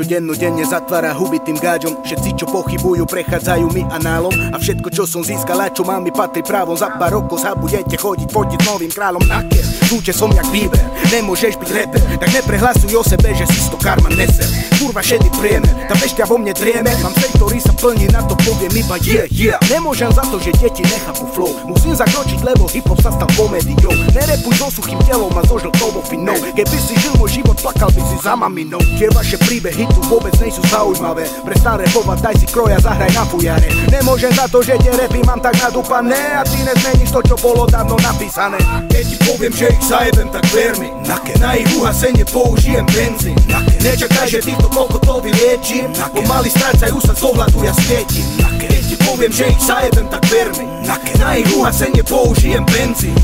čo denno denne zatvára huby tým gáďom. Všetci, čo pochybujú, prechádzajú mi análom A všetko, čo som získal a čo mám mi patrí právom. Za pár rokov sa budete chodiť fotiť novým kráľom. Naker, zúče som jak Bieber Nemôžeš byť reper, tak neprehlasuj o sebe, že si sto karma neser. Kurva šedý priemer, tá bešťa vo mne drieme. Mám sen, ktorý sa plní, na to poviem iba yeah, yeah Nemôžem za to, že deti nechápu flow zakročiť, lebo hip-hop sa stal komédiou Nerepuj so suchým telom a so žltou finou Keby si žil môj život, plakal by si za maminou. Tie vaše príbehy tu vôbec nejsú zaujímavé. Prestan repovať, daj si kroja, zahraj na fujare. Nemôžem za to, že tie repy mám tak nadúpané. A ty nezmeníš to, čo bolo dávno napísané. Keď ti poviem, že ich zajebem, tak ver mi. Na ich uhasenie použijem benzín. Nečakaj, že týchto kokotov vyliečím Pomaly strácajú sa z ohľadu, ja svietím. Keď ti poviem, že ich zajebem, tak mi Na ich uhasenie použijem benzín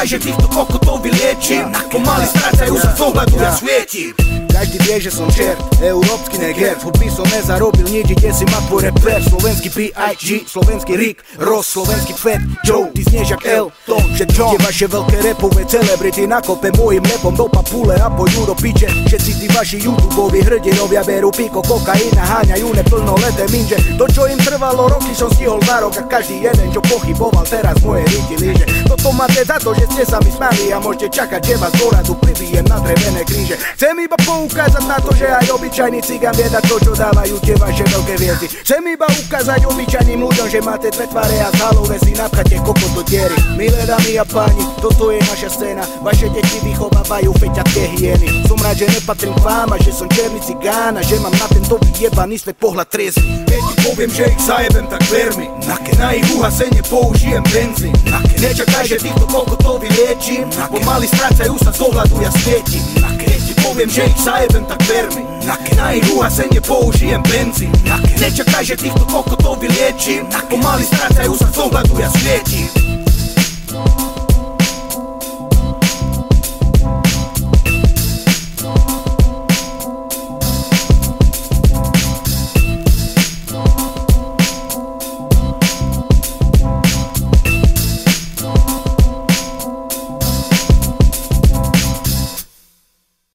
Nečakaj, že týchto kokotov vyliečím Pomaly strácajú sa z ohľadu, ja svietím každý vie, že som čert, európsky neger. Hudby som nezarobil nič, ide si ma tvoj reper. Slovenský B.I.G, slovenský Rick, Ross, slovenský Fat Joe. Ty znieš jak L, Tom, že John. Tie vaše veľké repové celebrity nakope môjim lepom do papule a pôjdu do piče Všetci tí vaši youtuboví hrdinovia berú piko kokaina Háňajú neplnoleté minže. To čo im trvalo roky som stihol za rok A každý jeden čo pochyboval teraz moje ryti líže. Toto máte za to, že ste sa mi smáli A môžete čakať, že vás do radu pribijem na drevené kríže Chcem iba pou ukázať na to, že aj obyčajný cigán vie to, čo dávajú tie vaše veľké hviezdy. Chcem iba ukázať obyčajným ľuďom, že máte dve tvare a z halové si napchate kokot do diery. Milé dámy a páni, toto je naša scéna, vaše deti vychovávajú feťaté hyeny. Som rád, že nepatrím k vám a že som černý cigán a že mám na tento vyjebaný svet pohľad triezvy. Ti poviem, že ich zajebem, tak ver mi. Na ich uhasenie použijem benzín. Nečakaj, že týchto kokotov vyliečím, pomaly strácajú sa z ohľadu, ja svietím. Keď ti poviem, že ich zajebem, tak ver mi Na ich uhasenie použijem benzín Nečakaj, že týchto kokotov vyliečím Pomaly strácajú sa z ohľadu, ja svietím